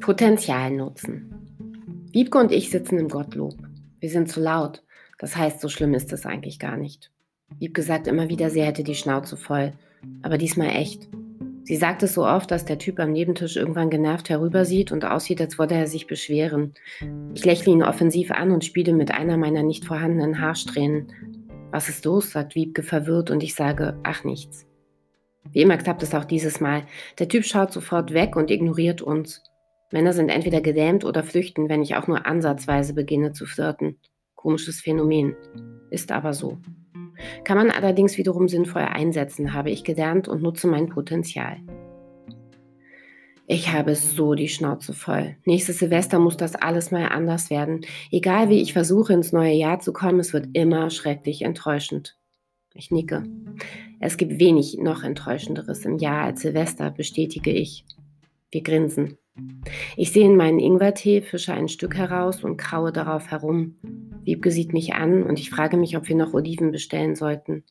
Potenzial nutzen. Wiebke und ich sitzen im Gottlob. Wir sind zu laut. Das heißt, so schlimm ist es eigentlich gar nicht. Wiebke sagt immer wieder, sie hätte die Schnauze voll. Aber diesmal echt. Sie sagt es so oft, dass der Typ am Nebentisch irgendwann genervt herübersieht und aussieht, als wollte er sich beschweren. Ich lächle ihn offensiv an und spiele mit einer meiner nicht vorhandenen Haarsträhnen. Was ist los? sagt Wiebke verwirrt und ich sage, ach nichts. Wie immer klappt es auch dieses Mal. Der Typ schaut sofort weg und ignoriert uns. Männer sind entweder gelähmt oder flüchten, wenn ich auch nur ansatzweise beginne zu flirten. Komisches Phänomen. Ist aber so. Kann man allerdings wiederum sinnvoll einsetzen, habe ich gelernt und nutze mein Potenzial. Ich habe so die Schnauze voll. Nächstes Silvester muss das alles mal anders werden. Egal wie ich versuche, ins neue Jahr zu kommen, es wird immer schrecklich enttäuschend. Ich nicke. Es gibt wenig noch enttäuschenderes im Jahr als Silvester, bestätige ich. Wir grinsen. Ich sehe in meinen Ingwertee, fische ein Stück heraus und kraue darauf herum. Wiebke sieht mich an und ich frage mich, ob wir noch Oliven bestellen sollten.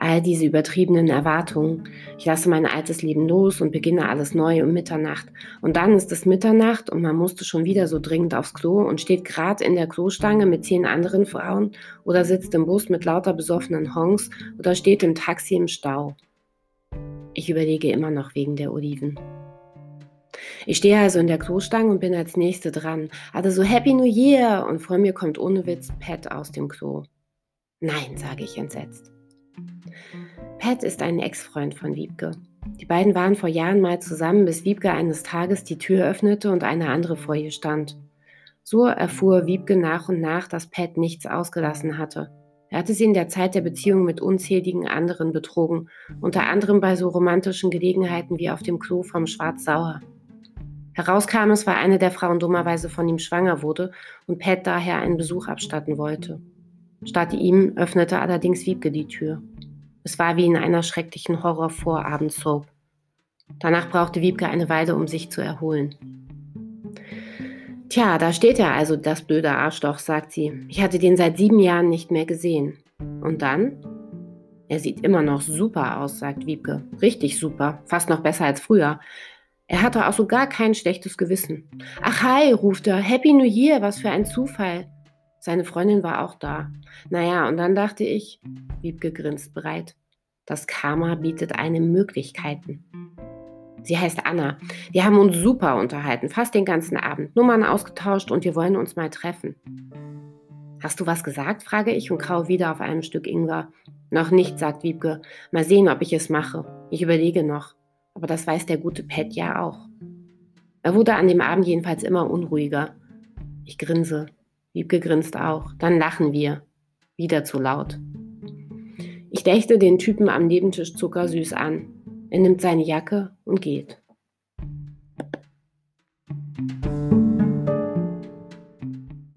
All diese übertriebenen Erwartungen. Ich lasse mein altes Leben los und beginne alles neu um Mitternacht. Und dann ist es Mitternacht und man musste schon wieder so dringend aufs Klo und steht gerade in der Klostange mit zehn anderen Frauen oder sitzt im Bus mit lauter besoffenen Honks oder steht im Taxi im Stau. Ich überlege immer noch wegen der Oliven. Ich stehe also in der Klostange und bin als Nächste dran. Also so Happy New Year! Und vor mir kommt ohne Witz Pat aus dem Klo. Nein, sage ich entsetzt. Pat ist ein Ex-Freund von Wiebke. Die beiden waren vor Jahren mal zusammen, bis Wiebke eines Tages die Tür öffnete und eine andere vor ihr stand. So erfuhr Wiebke nach und nach, dass Pat nichts ausgelassen hatte. Er hatte sie in der Zeit der Beziehung mit unzähligen anderen betrogen, unter anderem bei so romantischen Gelegenheiten wie auf dem Klo vom Schwarz-Sauer. Herauskam es, weil eine der Frauen dummerweise von ihm schwanger wurde und Pat daher einen Besuch abstatten wollte. Statt ihm öffnete allerdings Wiebke die Tür. Es war wie in einer schrecklichen Horror-Vorabendsoap. Danach brauchte Wiebke eine Weile, um sich zu erholen. Tja, da steht er also, das blöde Arschloch, sagt sie. Ich hatte den seit sieben Jahren nicht mehr gesehen. Und dann? Er sieht immer noch super aus, sagt Wiebke. Richtig super, fast noch besser als früher. Er hatte auch so gar kein schlechtes Gewissen. Ach hi, ruft er, Happy New Year, was für ein Zufall. Seine Freundin war auch da. Naja, und dann dachte ich, Wiebke grinst breit, das Karma bietet einem Möglichkeiten. Sie heißt Anna. Wir haben uns super unterhalten, fast den ganzen Abend, Nummern ausgetauscht und wir wollen uns mal treffen. Hast du was gesagt? frage ich und kau wieder auf einem Stück Ingwer. Noch nicht, sagt Wiebke. Mal sehen, ob ich es mache. Ich überlege noch. Aber das weiß der gute Pat ja auch. Er wurde an dem Abend jedenfalls immer unruhiger. Ich grinse. Wiebke grinst auch. Dann lachen wir. Wieder zu laut. Ich dächte den Typen am Nebentisch zuckersüß an. Er nimmt seine Jacke und geht.